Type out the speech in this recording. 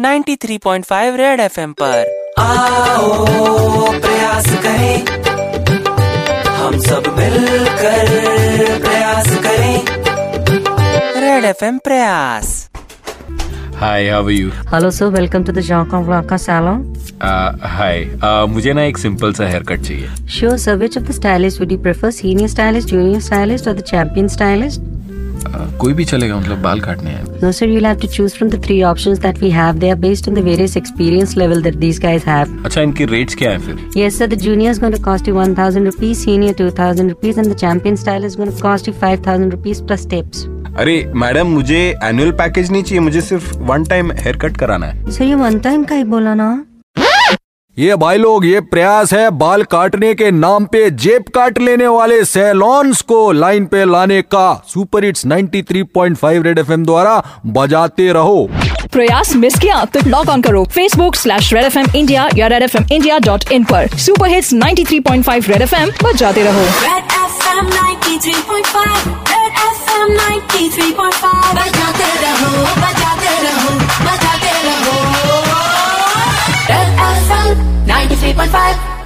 93.5 red FM पर आओ प्रयास करें हम सब मिलकर प्रयास करें Red FM Prayas hi how are you Hello, sir. Welcome to the Jean Blanca salon. Hi Uh, मुझे ना एक सिंपल सा हेयर कट चाहिए Sure, sir. Which of the stylists would you prefer? Senior stylist, junior stylist, or the champion stylist? कोई भी चलेगा मतलब बाल काटने हैं। No sir you will have to choose from the three options that we have they are based on the various experience level that these guys have अच्छा इनकी rates क्या है फिर? Yes sir the junior is going to cost you 1000 rupees senior 2000 rupees and the champion style is going to cost you 5000 rupees plus tips अरे madam मुझे annual package नहीं चाहिए मुझे सिर्फ़ वन टाइम हेयर कट कराना है। Sir ये one time का ही बोला ना? ये भाई लोग ये प्रयास है बाल काटने के नाम पे जेब काट लेने वाले सैलॉन्स को लाइन पे लाने का। सुपर हिट्स 93.5 रेड एफएम द्वारा बजाते रहो। प्रयास मिस किया तो लॉग ऑन करो। Facebook slash Red F M India या Red F M India dot in पर। Super hits 93.5 Red F M बजाते रहो। 93.5 Red FM 93.5 बजाते रहो बजाते 105.